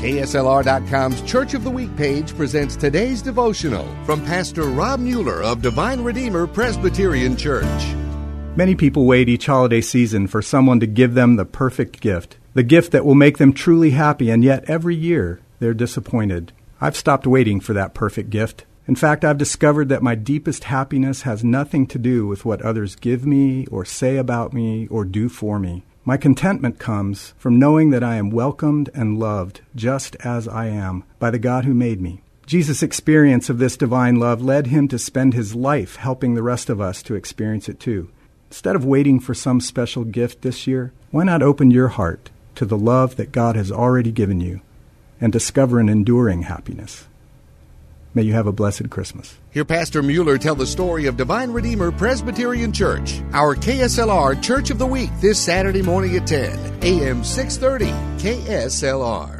KSLR.com's Church of the Week page presents today's devotional from Pastor Rob Mueller of Divine Redeemer Presbyterian Church. Many people wait each holiday season for someone to give them the perfect gift, the gift that will make them truly happy, and yet every year they're disappointed. I've stopped waiting for that perfect gift. In fact, I've discovered that my deepest happiness has nothing to do with what others give me, or say about me, or do for me. My contentment comes from knowing that I am welcomed and loved just as I am by the God who made me. Jesus' experience of this divine love led him to spend his life helping the rest of us to experience it too. Instead of waiting for some special gift this year, why not open your heart to the love that God has already given you and discover an enduring happiness? May you have a blessed Christmas. Hear Pastor Mueller tell the story of Divine Redeemer Presbyterian Church, our KSLR Church of the Week this Saturday morning at 10, AM 630, KSLR.